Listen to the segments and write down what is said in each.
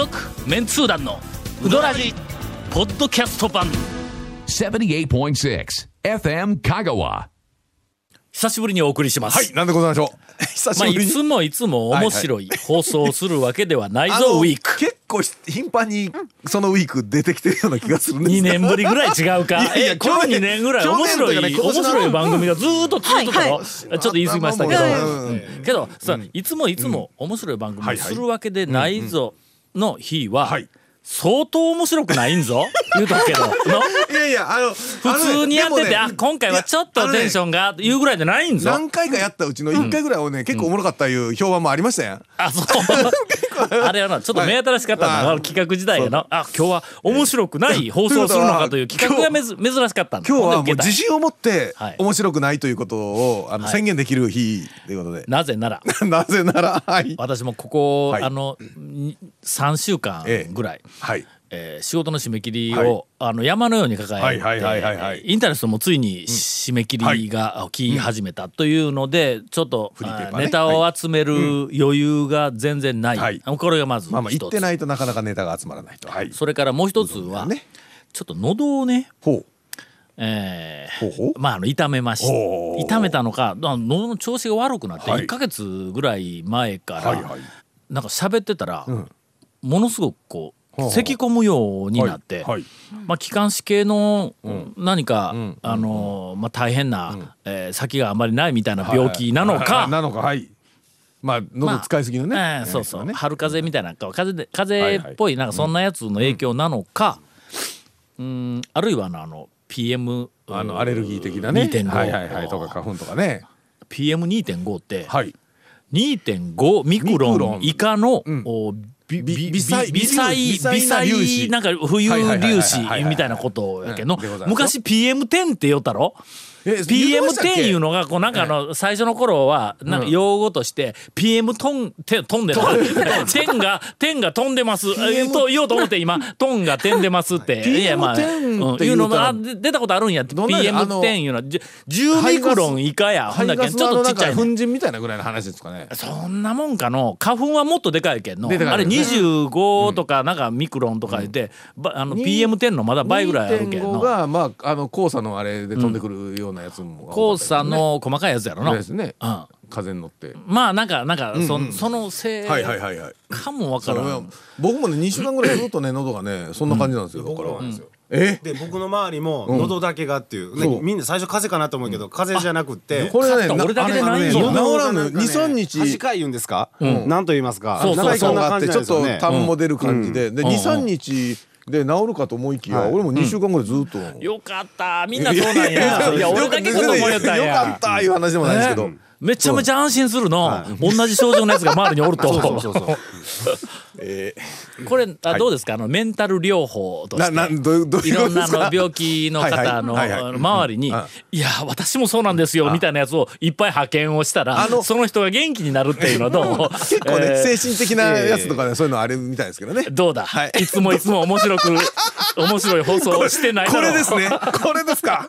続メンツー団のウドラジポッドキャスト版。78.6 FM Kagawa. 久しぶりにお送りします、はい、なんでございましょう？久しまあ、ぶりに。いつもいつも面白い放送をするわけではないぞ、あのウィーク。結構し頻繁にそのウィーク出てきてるような気がするんです2年ぶりぐらい違うか？いやいやえこの去年2年ぐらい去面白い、年というかね今年面の白い番組がずーっと続いてたろ、はいちょっと言い過ぎましたけど、うんけどさ、いつもいつも面白い番組をするわけでないぞの日は、はい相当面白くないんぞ？言うとくけどのいやいや、あの、普通にやってて、あ今回はちょっとテンションがいうぐらいじゃないんぞ。何回かやったうちの1回ぐらいはね、結構おもろかったいう評判もありましたやん。あ、そう。あれはな、ちょっと目新しかったんだはいな、企画時代やな。あ、今日は面白くない放送をするのかという企画がめず珍しかった。今日はもう自信を持ってはい面白くないということをあのはい宣言できる日ということでた。なぜなら、なぜなら、はい。私もここ、はいあの、3週間ええぐらい。はい。えー仕事の締め切りを、はい。あの山のように抱えて、はいはいはいはいはい。インターネットもついに締め切りが起き始めたというので、ちょっと、ね。あネタを集める余裕が全然ない、はい。これがまず一つ、まあまあ、行ってないとなかなかネタが集まらないと。はい。それからもう一つは、ね。ちょっと喉をね、ほう。えーほうほう。まああの痛めましほう。痛めたのかあ喉の調子が悪くなってはい。1ヶ月ぐらい前から、はいはい。なんか喋ってたら、ん。ものすごくこう咳き込むようになって、はい。まあ、気管支系の何か、んあのまあ、大変な、えー先があまりないみたいな病気なのはいか、なのか、はい。まあ、喉使いすぎのね。ええそうそう、ね春風邪みたいな風邪で風邪っぽいなんかそんなやつの影響なのか、うん、あるいはあのあの PM あの、アレルギー的なね。2.5はいはいはい。とか花粉とかね。PM2.5 ってはい。2.5ミクロンン以下の、んおびびび微細微細微細微なんか浮遊粒はい子みたいなことやけど昔 PM10 って言ったろ PM10 け？いうのがこうなんかあの最初の頃はなんか用語として PM トンて飛んでる点が点が飛んでます。えと言おうと思って今トンが点でますって。い。やまあ PM10 っていうのが出たことあるんやって。どんなんやあの PM10 いうのは。じゅ10ミクロン以下やほんだけ。ちょっとちっちゃいね。粉塵みたいなぐらいの話ですかね。そんなもんかの花粉はもっとでかいけんの。あれですね25とかなんかミクロンとか言っあの PM10 のまだ倍ぐらいあるけん2.5の。がまああの黄砂のあれで飛んでくるようなやつも黄砂の細かいやつやろな、ですね。うん、風に乗って。まあなんかなんかそ,、うんうん。そのせいはいはいはいはい。かもわからん。僕もね2週間ぐらいずっとね喉がねそんな感じなんですよ。だから。え？で僕の周りも喉だけがっていう、ねそう。みんな最初風邪かなと思うけど、風邪じゃなくって。これがね俺だけでないあぞのね治らんのよなんかね23日。端かい言うんですか、ん。なんと言いますか？そうそうなんかそんながあってちょっと痰も出る感じで。でうん。23日で治るかと思いきやはい。俺も2週間ぐらいずっと。よかった。みんなそうなんや。いや俺だけかと思いよったんよかやった。いう話でもないですけど。ねめちゃめちゃ安心するの、同じ症状のやつが周りにおると。えこれあどうですか？あのメンタル療法として。いろんなあの病気の方の周りにうん「いや私もそうなんですよ」みたいなやつをいっぱい派遣をしたらその人が元気になるっていうのはどう結構ねえー精神的なやつとかねそういうのあるみたいですけどね。どうだ、い、つもいつも面白く面白い放送をしてないこれですね。これですか？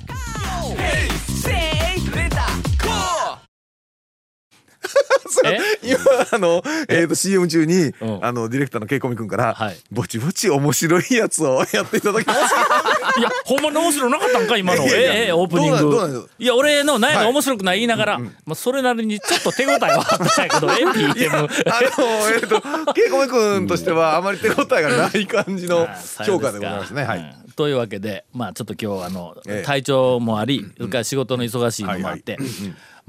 今あの、え？ー、と CM 中に、ん。あのディレクターのケイコミ君から、はい。ぼちぼち面白いやつをやっていただきます。いやほんまに面白なかったんか今の。ええオープニング。いや俺の何やはい。面白くない言いながら、まあ、それなりにちょっと手応えはあったんやけど え PM あのえっ、とケイコミ君としてはあまり手応えがない感じの評価でございますね。はい、うん。というわけでまあちょっと今日あの、ええ。体調もありそれから仕事の忙しいのもあって、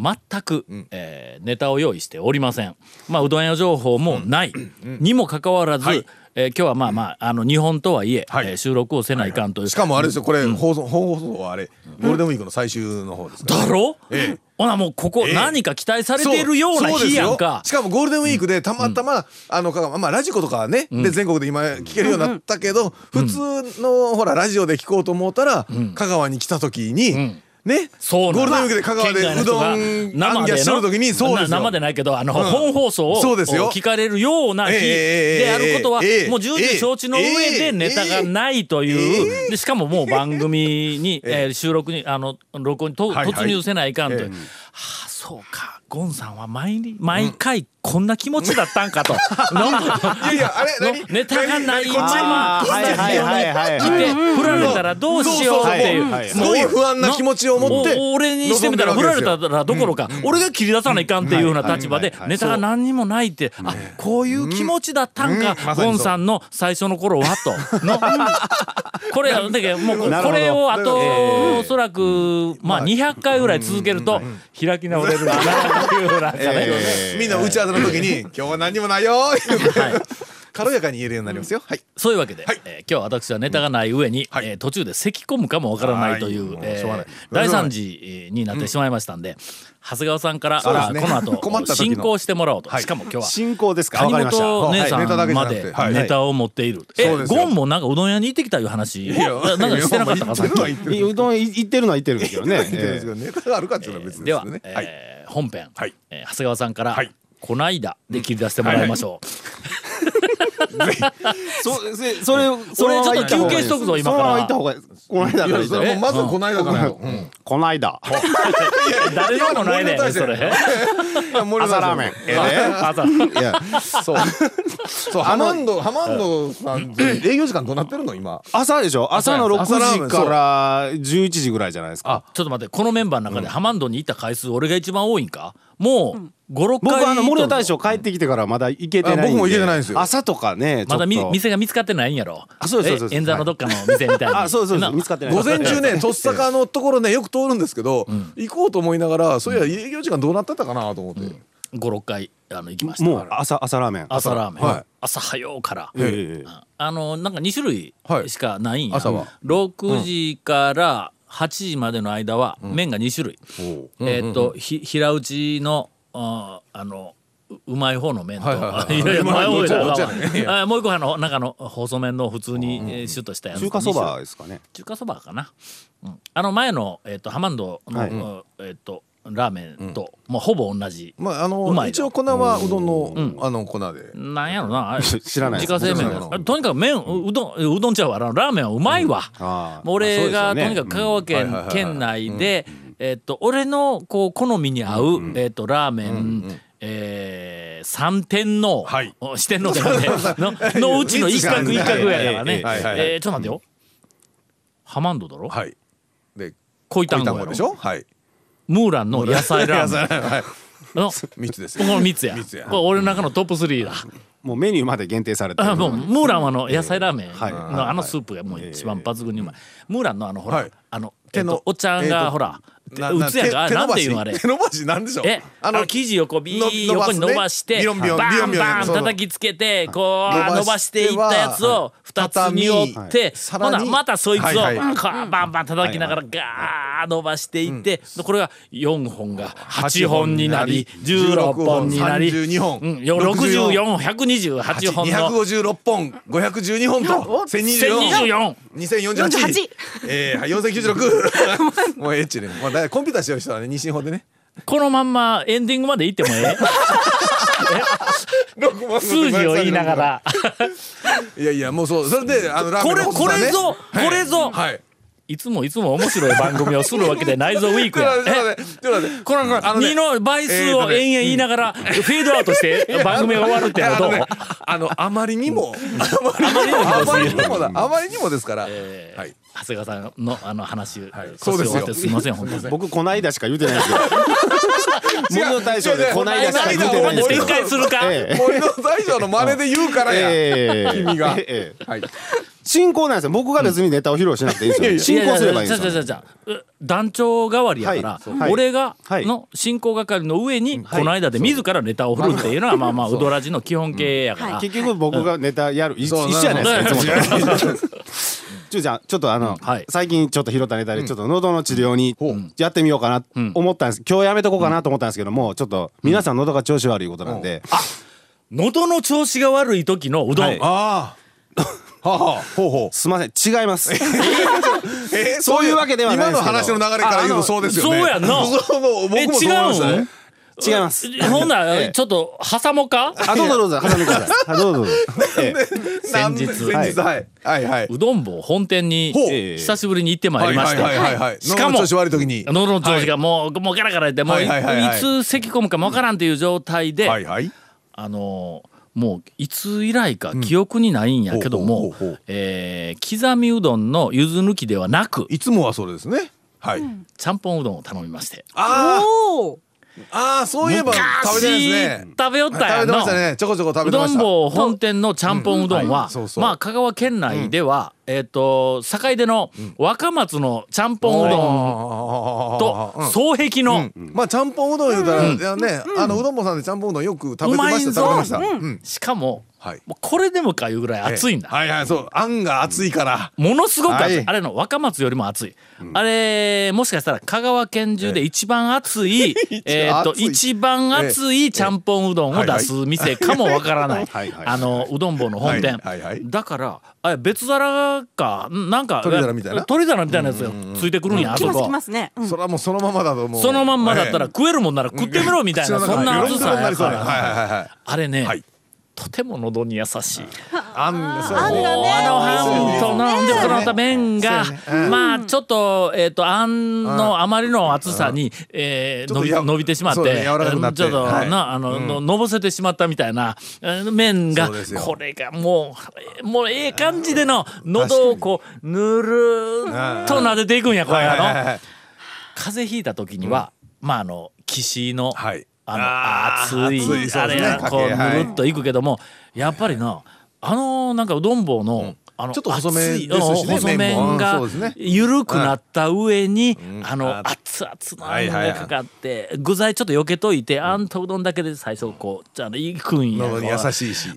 全く、えーネタを用意しておりません。まあうどん屋情報もない、にもかかわらず、はい。えー今日はまあまああの日本とはいえ、はい。えー収録をせないかんという、しかもあれですよこれ放送本放送はあれゴールデンウィークの最終の方ですからだろ、ええ。ほなもうここええ。何か期待されているような日やんか。そうですよ。しかもゴールデンウィークでたまたま、あのかまあラジコとかはね、で全国で今聞けるようになったけど、普通のほらラジオで聞こうと思ったら、香川に来た時に、ね。そうゴールデンウィークで香川でうどんあんぎゃしとる時にそう生でないけどあの、本放送をそうですよ。聞かれるような日ええであることは、ええもう重々承知の上でネタがないという、でしかももう番組に、えー収録にあの録音にと、突入せないかんという、あそうかゴンさんは毎日毎回こんな気持ちだったんかと、のいやいやあれの何？ネタがないまま来て振られたらどうしようっていう。すごい不安な気持ちを持ってお俺にしてみたら振られたらどころか、俺が切り出さないかん。っていうような立場でネタが何にもないって、あこういう気持ちだったん。か、ゴンさん。の最初の頃はとのこれだけどもうこれをあと、ええおそらくまあ200回ぐらい続けると開き直れるかなみんな打ち合わせの時に「今日は何にもないよ」軽やかに言えるようになりますよ。はい。そういうわけで、はい。えー今日私はネタがない上に、はい。えー途中で咳込むかもわからないという、はい。えー大惨事になってしまいましたんで、長谷川さんから、この後進行してもらおうと、はい。しかも今日は進行ですか？わ谷本姉さんまでネタを持っている、えそうですよ。ゴンもなんかうどん屋に行ってきたいう話？いやなんかしてなかったかさっき。言ってるのは言ってるうどんい行ってるのは行ってるんですけどね言ってるんですけどネタがあるかっていうのは別では、ですねはいえー本編、はい。えー長谷川さんから、はい。こないだで切り出してもらいましょう、そせそれそのまま行った方がいい。俺ちょっと休憩しとくぞ今から行った方がいい。この間からまずこの間からようんこの間誰でもないねそれ朝ラーメンえ朝いやそうそうハマンドハマンドさん営業時間どうなってるの今朝でしょ朝の朝ラーメ6時から11時ぐらいじゃないですかちょっと待ってこのメンバーの中でハマンドに行った回数俺が一番多いんかもう56回僕あの森の大将将帰ってきてからまだ行けてないんで。あ僕も行けてないんですよ。朝とかねまだみちょっと。店が見つかってないんやろ。あそうですそうですえ演座のどっかの店みたいにあそうですそうでなす見つかってない。午前中ねとっさかのところねよく通るんですけど行こうと思いながらそういや営業時間どうなってたかなと思って。56回あの行きました。もう朝朝ラーメン。朝ラーメン、はい。朝早うから、ええあのなんか2種類はい。しかないんや、朝は。6時から8時までの間は麺が2種類、えーっと、ひ平打ちのああのううまい方の麺と、はい やいやあもう一個あの中の細麺の普通に、えーシュッとしたやつ。中華そばですかね。中華そばかな、うん、あの前の、えー、とハマンドの、えー、とラーメンと、もうほぼ同じ。まああうまいの。の一応粉はうどんのあの粉で。なんやろな。知らない自家製麺とにかく麺ううどんうどんちゃうわ。ラーメンはうまいわ、俺がとにかく香川県県内でえっと俺のこう好みに合うえっとラーメンえー三点のはい。お四天王じゃなくて ののうちの一角一角やからね。えーちょっと待ってよ。ハマンドだろ？はい。で恋単語でしょ？はい。ムーランの野菜ラーメン。はい の三つですこの3つや。三つや。これ俺の中のトップ3だ。もうメニューまで限定されてる。あもうムーランはあの野菜ラーメンはい。のあのスープがもう一番抜群にうまい。ムーランのあのほらはい。あのおっちゃんえっとがほらな打つやんか。なんていうのあれ？手伸ばしなんでしょう？えあの生地をこうビのー横に伸ばしてビヨンビヨンバンバン叩きつけてこう伸ばしては伸ばしていったやつを二つに折ってほなまたそいつをこうはい。はいバンバン叩きながらガー伸ばしていってでこれが4本が8本になり16本になり32本。うん64128本の。256本。512本と。1024 1024 2048えーはい4096 もうエッチねも。うコンピューターしてる人はね西日本でね。このまんまエンディングまで行ってもええ？数字を言いながら。いやいやもうそう。それであのラーメこれこれぞこれぞ。はい。いつもいつも面白い番組をするわけでないぞウィークや。このあのね2の倍数を延々言いながらフェードアウトして番組が終わるっていうのはどう？あのねあまりにもあまりにもあまりにもですからえーはい長谷川さんのあの話、はい。そうですよ。すみません本当に。僕こないだしか言うてないですけど 森の大将でこないだしか言うてないんですけど。展開するか、ええ。森の大将の真似で言うからやええ。君が。ええ。はい。進行なんですよ。僕が別にネタを披露しなくていいんですよ。進行すればいいんですよ。やややじゃじゃじゃじゃう団長代わりやから、はい。はい俺がはい。の進行係の上にこの間で自らネタを振るっていうのはまあまあウドラジの基本形やから、結局僕がネタやる一緒じゃないですか ちゅうちゃんちょっとあの、はい。最近ちょっと拾ったネタでちょっと喉の治療にやってみようかな思ったんです。今日やめとこうかなと思ったんですけどもちょっと皆さん喉が調子悪いことなんで、喉の調子が悪い時のうどん、はい。ああ。はあはあほうほう。すいません。違います。えーそういうわけではない今の話の流れから言うとそうですよね。そうやんな。僕もえそう思いました違うね違います。ほんならええ。ちょっと挟もうか？あどうぞどうぞ挟んでください。はいどうぞ。先日。先日はい。はい。はいうどん坊本店に久しぶりに行ってまいりまして、はいはいはいはいしかも。喉の調子悪い時に。喉の調子がもう,、もうガラガラいってもうい,、はいはいはいはい。つ咳込むかもわからんっていう状態で、はいはい。あのーもういつ以来か記憶にないんやけども、えー刻みうどんのゆず抜きではなくいつもはそうですね。はい。ちゃんぽんうどんを頼みまして。あおおあああそういえば食べいですね。食べよったやんのね。ちょこちょこ食べうどんてました。坊本店のちゃんぽんうどんうん。はまあ香川県内では、えっ、と坂出の若松のちゃんぽんうどんとうん。双璧の、まあちゃんぽんうどん言うたら、ね、あのうどんぼさんでちゃんぽんうどんよく食べてました食べてました、うん。しかもはい。もうこれでもかいうぐらい熱いんだ、はいはいそう。あんが熱いから。ものすごく熱い、はい。あれの若松よりも熱い、あれもしかしたら香川県中で一番熱い、えーっと一番熱いちゃんぽんうどんを出す店かもわからない。あのうどん坊の本店、はいはい。はいだからあれ別皿かんなんか鶏皿みたいな？鶏皿みたいなやつがついてくるんや、あそこ。来ますね。うん。それはもうそのままだともう。そのまんまだったらえ食えるもんなら食ってみろみたいなそんな熱さになやからはいはいはい。あれね、はいとても喉に優しい。あんそうあんがね。あのハンとなんでこのまた麺がまあちょっとえっとあんのあまりの厚さにえー伸びてしまってちょっとはい。なあのののぼせてしまったみたいなえー麺がこれがもうもうええ感じでの喉をこうぬるっと撫でていくんやこれあの。はいはいはいはい。風邪ひいた時にはまああの岸のはいあの熱いあれがこうぬるっといくけどもやっぱりなあのなんかうどん棒の、あのちょっと細め熱いですしねうん細麺が緩くなった上に、あのあ熱々のあんがかかって具材ちょっと避けといてあん。とうどんだけで最初こうじゃあいくんや優しいし。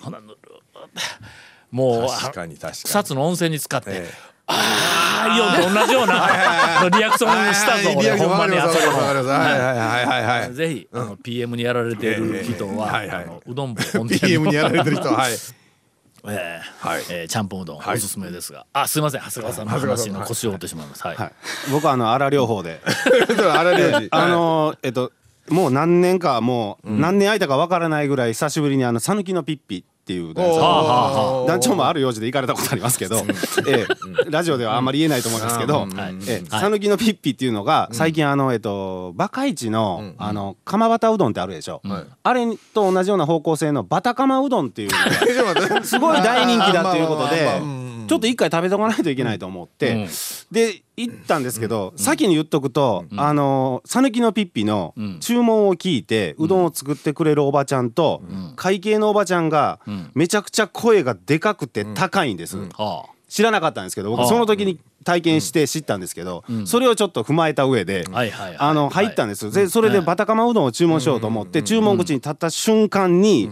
もう草津の温泉に使って、えああイオンと同じようなリアクションしたぞ。俺ほんまにあそこわかりますわかります。はいはいはいはい。はい。ぜひ、あの PM にやられている人は、うどん部本店 PM にやられてる人ははい。ええはい。えーちゃんぽんうどん、はい。おすすめですが。あすいません。長谷川さんの話の腰を折ってしまいますはい、はい、僕はあの荒療法で。あれであのーえっともう何年かもう何年空いたかわからないぐらい久しぶりにあの讃岐のピッピっていう団長もある用事で行かれたことありますけど、ええ、ラジオではあんまり言えないと思いますけど讃岐のピッピっていうのが最近あのえっとバカイチのあの釜バタうどんってあるでしょ。あれと同じような方向性のバタ釜うどんっていうのが すごい大人気だっていうことでちょっと一回食べとかないといけないと思って、で行ったんですけど、先に言っとくと、あの讃岐のピッピの注文を聞いて、うどんを作ってくれるおばちゃんと、会計のおばちゃんが、めちゃくちゃ声がでかくて高いんです。は知らなかったんですけどはあ。僕その時に体験して知ったんですけど、それをちょっと踏まえた上で、あの入ったんです、でそれでバタカマうどんを注文しようと思って、注文口に立った瞬間に「いらっ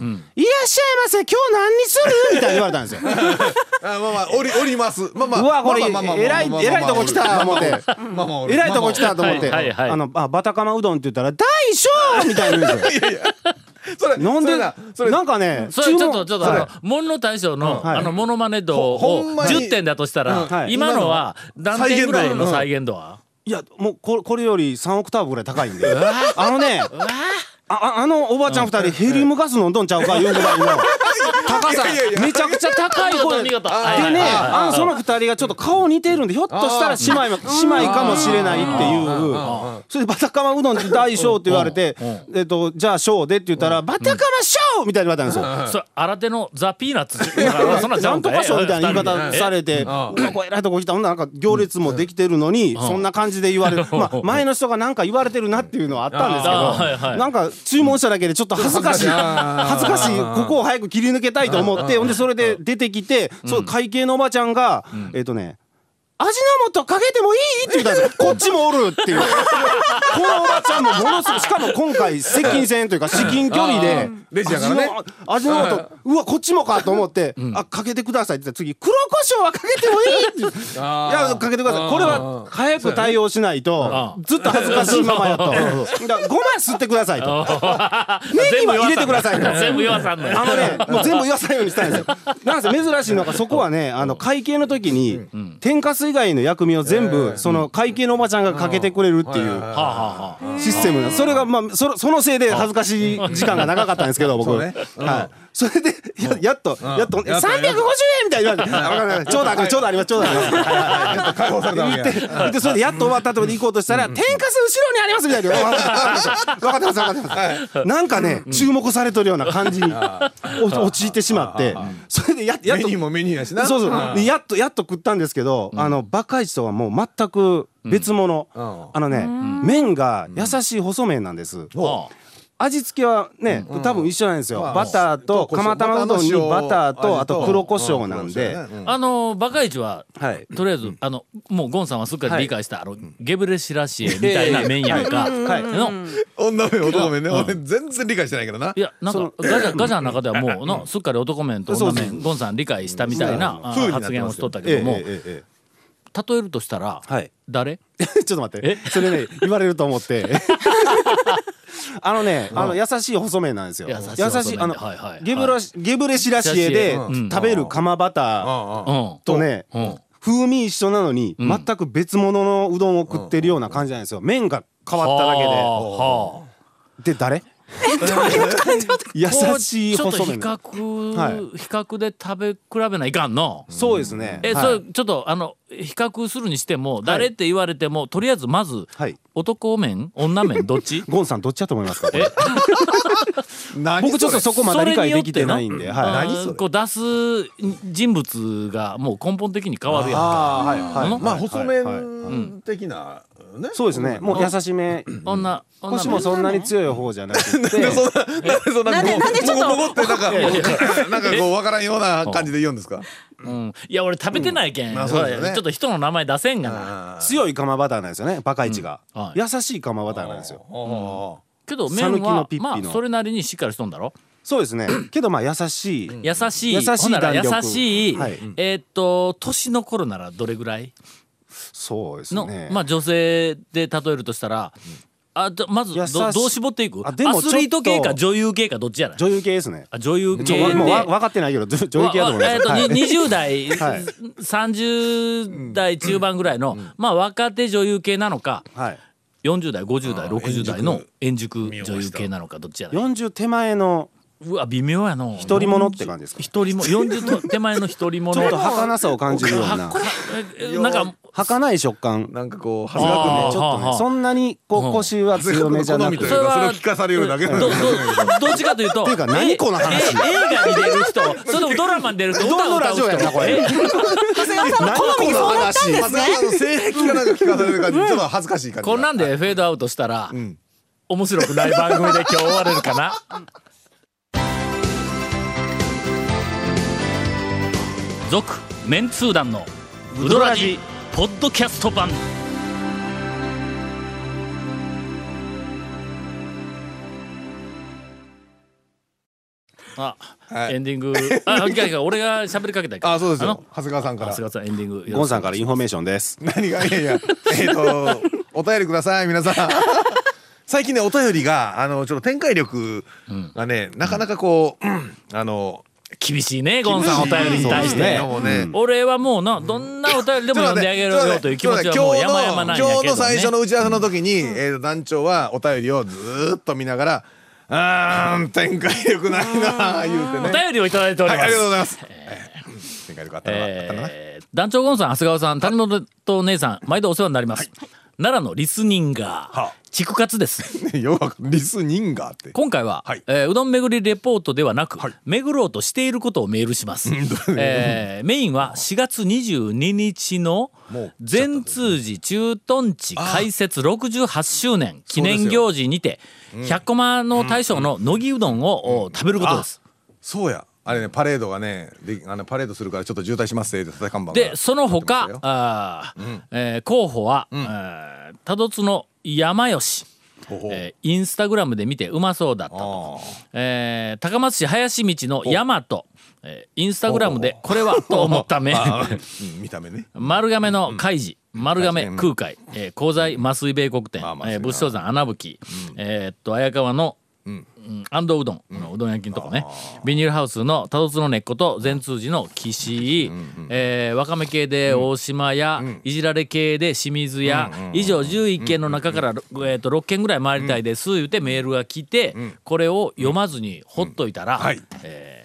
しゃいませ今日何にする?」みたいに言われたんですよ。あまあまあ降り降ります。まあまあうわこれえらいえらいとこ来た思って。えらいとこ来たと思って。あのあバタカマうどんって言ったら「大将!」みたいに言うんですよ。それなんでそれなそれなんかねそれちょっと注ちょっとあのモンの大将の、はい。あのモノマネ度ほをほんまに。10点だとしたら、うん。はい。今のは何点ぐらいの再現度は、いやもうここれより3オクターブぐらい高いんで。あのねあああのおばちゃん二人ヘリウムガス飲んどんちゃうかいうぐらいの高さめちゃくちゃ高い声。でねはいあのその二人がちょっと顔似てるんでひょっとしたら姉妹も姉妹かもしれないっていう。それでバタカマうどん大将って言われてえっとじゃあ小でって言ったらバタカマ小みたいに言われたんですよ。それ新手のザ・ピーナッツそんなんとか賞みたいな。言い方えされて、うわ、これ偉いとこ来た、ほんならなんか行列もできてるのに、そんな感じで言われる。まあ、前の人がなんか言われてるなっていうのはあったんですあーはいはいけど、なんか注文しただけでちょっと恥ずかしい、恥ずかしい、ここを早く切り抜けたいと思って、ほんでそれで出てきて、そう、会計のおばちゃんが、えっとね、味の素かけてもいい？って言ったんですよ。こっちもおるっていう。このおばちゃんもものすごい、しかも今回接近戦というか至近距離で、レジやからね味の素、うわ、こっちもかと思って、あ、かけてくださいって言ったら次、黒胡椒はかけてもいいって。いや、かけてください。これは早く対応しないと、ずっと恥ずかしいままやと。だからごま吸ってくださいと。ネギは入れてくださいと。全部言わさんのよあのね、もう全部言わさんようにしたんですよ。なんせ珍しいのが、そこはね、あの会計の時に、天かす以外の薬味を全部、その会計のおばちゃんがかけてくれるっていうシステムなそれがまあそのそのせいで恥ずかしい時間が長かったんですけど僕。はいそれでややっとやっと350円みたいな。い。ちょうどありますちょうどあります。ちょうどあります解放されたわけでそれでやっと終わったところで行こうとしたら「天かす後ろにあります」みたいな分かってます分かってますなんかね注目されとるような感じにお陥ってしまって。それでややっとメニューもメニューやしな。そうそう。でやっとやっと食ったんですけどあのバカイチとはもう全く別物。うん。あのね麺が優しい細麺なんです。はあ味付けはね多分一緒なんですよ。バターとと釜玉うどんにバターとあと黒胡椒なんで。あのバカイチははい。とりあえず、あのもうゴンさんはすっかり理解した、あのゲブレシラシエみたいな麺やんか、はいの女麺男麺ね。俺全然理解してないけどな。いやなんかガジャガジャの中ではもうのすっかり男麺と女麺ゴンさん理解したみたいな発言をしとったええけども、えええ例えるとしたら、えはい。誰？ちょっと待って。それね言われると思って。あのねあの優しい細麺なんですよ。優しいあのはいはい。ゲブラゲブレシラシエでうん。食べる釜バターうん。とねうん。風味一緒なのに全く別物のうどんを食ってるような感じなんですよ。麺が変わっただけではあはあで誰優しいちょっと比較、はい比較で食べ比べないかんの？そうですね。え、はい。それちょっとあの比較するにしても誰って言われても、とりあえずまず、はい。男麺女麺 どっち？ゴンさんどっちだと思いますかこえ？れ？僕ちょっとそこまだ理解できてないんではい。こう出す人物がもう根本的に変わるやんか。はいはい。うん？まあ細はい麺的なね。そうですね。もう優しめ。女女腰もそんなに強い方じゃなくて。なそんななんでなんでちょっと。ってなんかなんかこうわからんような感じで言うんですかうん、いや俺食べてないけん、まあそうですよねちょっと人の名前出せんがな。強い釜バターなんですよねバカイチがうんはい優しい釜バターなんですよけど麺はまあそれなりにしっかりしとんだろそうですねけどまあ優しい優しい優しい優しい、はいえーっと年の頃ならどれぐらいそうですの、ねまあ女性で例えるとしたら、あどまずどどう絞っていく？あでもアスリート系か女優系かどっちやない女優系ですね。あ女優系。でもうわ分かってないけど女女優系だと思います。えーっとに20代、はい。30代中盤ぐらいの、まあ若手女優系なのかはい。40代50代60代の円熟女優系なのかどっちやない40手前のうわ微妙やの。独り者って感じですか？一人も40と手前の一人者 ちょっと儚さを感じるような。えなんか儚い食感。なんかこうあ長谷川ー。ちょっとねそんなにこうんう腰は強めじゃなくて。好みというかそれを聞かされるだけなんどだどどっちかというと ていうか何この話？ええ映画に出る人それともドラマに出る人どのラジオやなこれ？人。え？何この話？長谷川 の性癖がなんか聞かされる感じちょっと恥ずかしい感じ。こんなんでフェードアウトしたら、ん。面白くない番組で今日終われるかな？続メンツー団のウドラジポッドキャスト版。あ、はい。エンディング。あいやいや俺が喋りかけたいからあそうですあの？よ長谷川さんから。長谷川さんエンディング。ゴンさんからインフォメーションです。何が？いやいや。えっとお便りください皆さん。最近ねお便りがあのちょっと展開力がねなかなかこううんあの厳しいねゴンさんお便りに対して、俺はもうなどんなお便りでも読んであげるよという気持ちはもう山々なんやけど、ね、今日の最初の打ち合わせの時に、えーと団長はお便りをずーっと見ながら「あーん展開力ないな」言うてね。お便りをいただいておりはい、ます、ありがとうございます。えー。展開力あったのかあったな。えー。団長ゴンさん長谷川さん谷本姉さん毎度お世話になります、奈良のリスニンガは。ー畜活です。ねよくリスニンガーって。今回は、はい。えーうどん巡りレポートではなく、はい。巡ろうとしていることをメールします、えーメインは4月22日のもう善通寺駐屯地開設68周年記念行事にて100コマの大将の乃木うどんを、お食べることです。そうや。あれねパレードがねであのパレードするからちょっと渋滞しますって看板が。でその他あー、えー候補は、えー多度津の山吉、えーインスタグラムで見てうまそうだったと、えー高松市林道の大和、えーインスタグラムでこれはと思った目。見た目ね。丸亀の海事、丸亀空海、えー、鋼材麻酔米国店、まあまあえー仏生山穴吹き、えーっと綾川の、うん安藤うどん、うどん焼きのとこね。ビニールハウスの多度津の根っこと善通寺の岸井、えーわかめ系で大島や、いじられ系で清水屋、以上11件の中から、えーっと6件ぐらい回りたいです。言うてメールが来て、これを読まずにほっといたら、はい。えー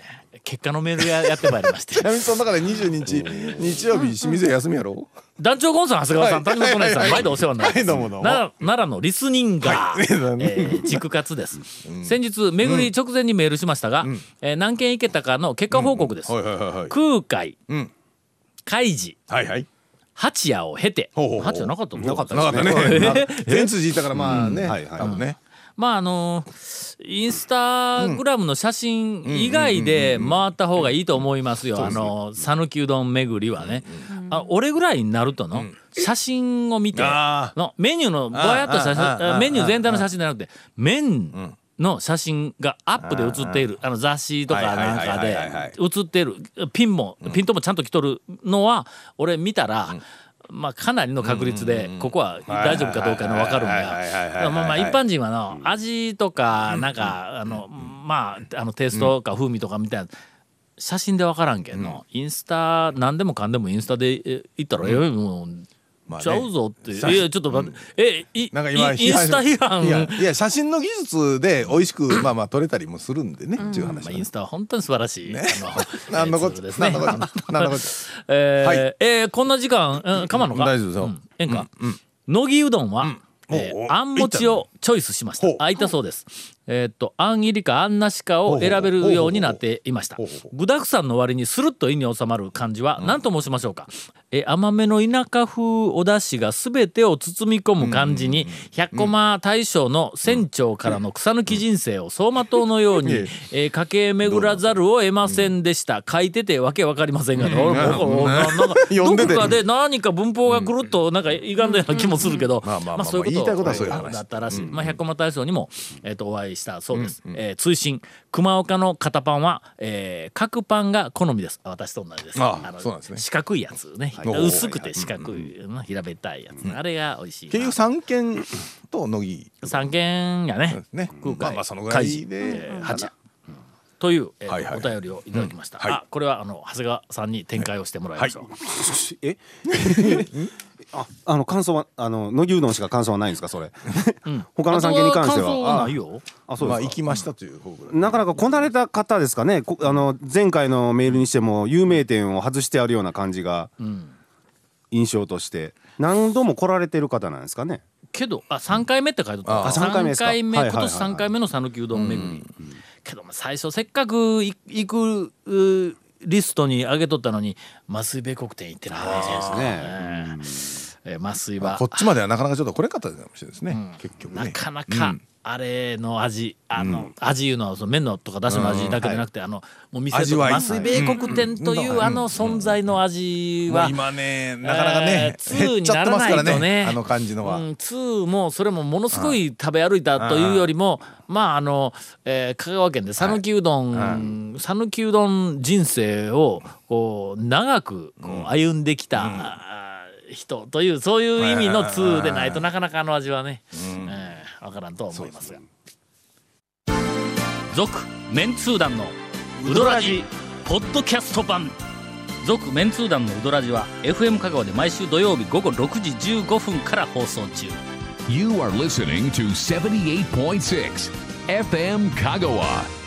結果のメールがやってまいりまして。ちなみにその中で22日日曜日清水屋休みやろ？団長ゴンさん長谷川さんはい。谷本姉さん毎度お世話になります。奈良奈良のリスニンガー、はい。えー 畜活です、先日巡り直前にメールしましたが、えー何件行けたかの結果報告です、はいはいはいはい。空海、うん。海事はいはい。八夜を経て。八夜なかったの？なかったなかったね。全通じいたからまあね。はいはい多分ね。まああのーインスタグラムの写真以外で回った方がいいと思いますよ。あの讃岐うどん巡りはね。あ俺ぐらいになるとの写真を見てあのメニューのぼやっと写ああああメニュー全体の写真じゃなくて麺の写真がアップで写っているあの雑誌とかなんかで写っているピンもピントもちゃんと来とるのは俺見たら。まあかなりの確率でここは大丈夫かどうかの分かるんだまあまあ一般人はの味とかなんかあのまああのテイストか風味とかみたいな写真で分からんけん。のインスタ何でもかんでもインスタでえ行ったらえもうまあねちゃうぞって、写いやちょっと待って、えいなんか今インスタ批判。いやいや写真の技術で美味しく まあまあ撮れたりもするんでねっていう話まあ、インスタは本当に素晴らしい、あの 何のこえーツールですね。何のこ何 のこえーはい。えーこんな時間、うん、かまんのか？大丈夫ですよ。うんええんか、乃木うどんは、えーおうおう。あんもちをチョイスしました。あいたそうです。えーっとあん入りかあんなしかを選べるようになっていました。具沢山の割にスルッと胃に収まる感じは何と申しましょうか、えー甘めの田舎風お出汁が全てを包み込む感じに百コマ大将の船長からの草抜き人生を走馬灯のように、うん。えー駆け巡らざるを得ませんでした。書いててわけわかりませんが、どこかで何か文法がくるっとなんか歪んだような気もするけど、まあそういうことだったらしい、まあ、百コマ大将にも、えー、とお会いしたそうです、えー追伸熊岡の型パンは、えー角パンが好みです。あ私と同じです。あ四角いやつね、はい薄くて四角い、うん平べったいやつ、あれが美味しい結局三軒と乃木三軒やね。ね。空海まあまあそのぐらい。海で。八。夜という、えーはいはいお便りをいただきました、はい。あこれはあの長谷川さんに展開をしてもらいましょう、え？ああの感想はあの乃木うどんしか感想はないんですかそれ、他の三件に関しては。ないよ。ああそうですか。まあ行きましたという方ぐらい。なかなかこなれた方ですかね。こあの前回のメールにしても有名店を外してあるような感じが印象として。何度も来られてる方なんですかね。けどあ3回目って書いてああった。三回目ですか。三回目今年3回目の讃岐うどん巡り。けどまあ最初せっかくい行くうリストに上げとったのに麻酔米国店行ってないですねえー麻酔は。こっちまではなかなかちょっと来れんかったかもしれないですね。結局ね。なかなかあれの味あの味いうのはその麺のとかだしの味だけじゃなくてあのもう店とか麻酔米国店というあの存在の味は今ねなかなかねえー減っちゃってますから2にならないとね。ねあの感じのは。うん、2もそれもものすごい食べ歩いたというよりもまああの、えー香川県で讃岐うどん讃岐、うどん人生をこう長くこう歩んできた、人というそういう意味の2でないとなかなかあの味はね、えーわからんとは思いますが。続メンツー団のウドラジポッドキャスト版。続メンツー団のウドラジは FM 香川で毎週土曜日午後6時15分から放送中。You are listening to 78.6 FM Kagawa.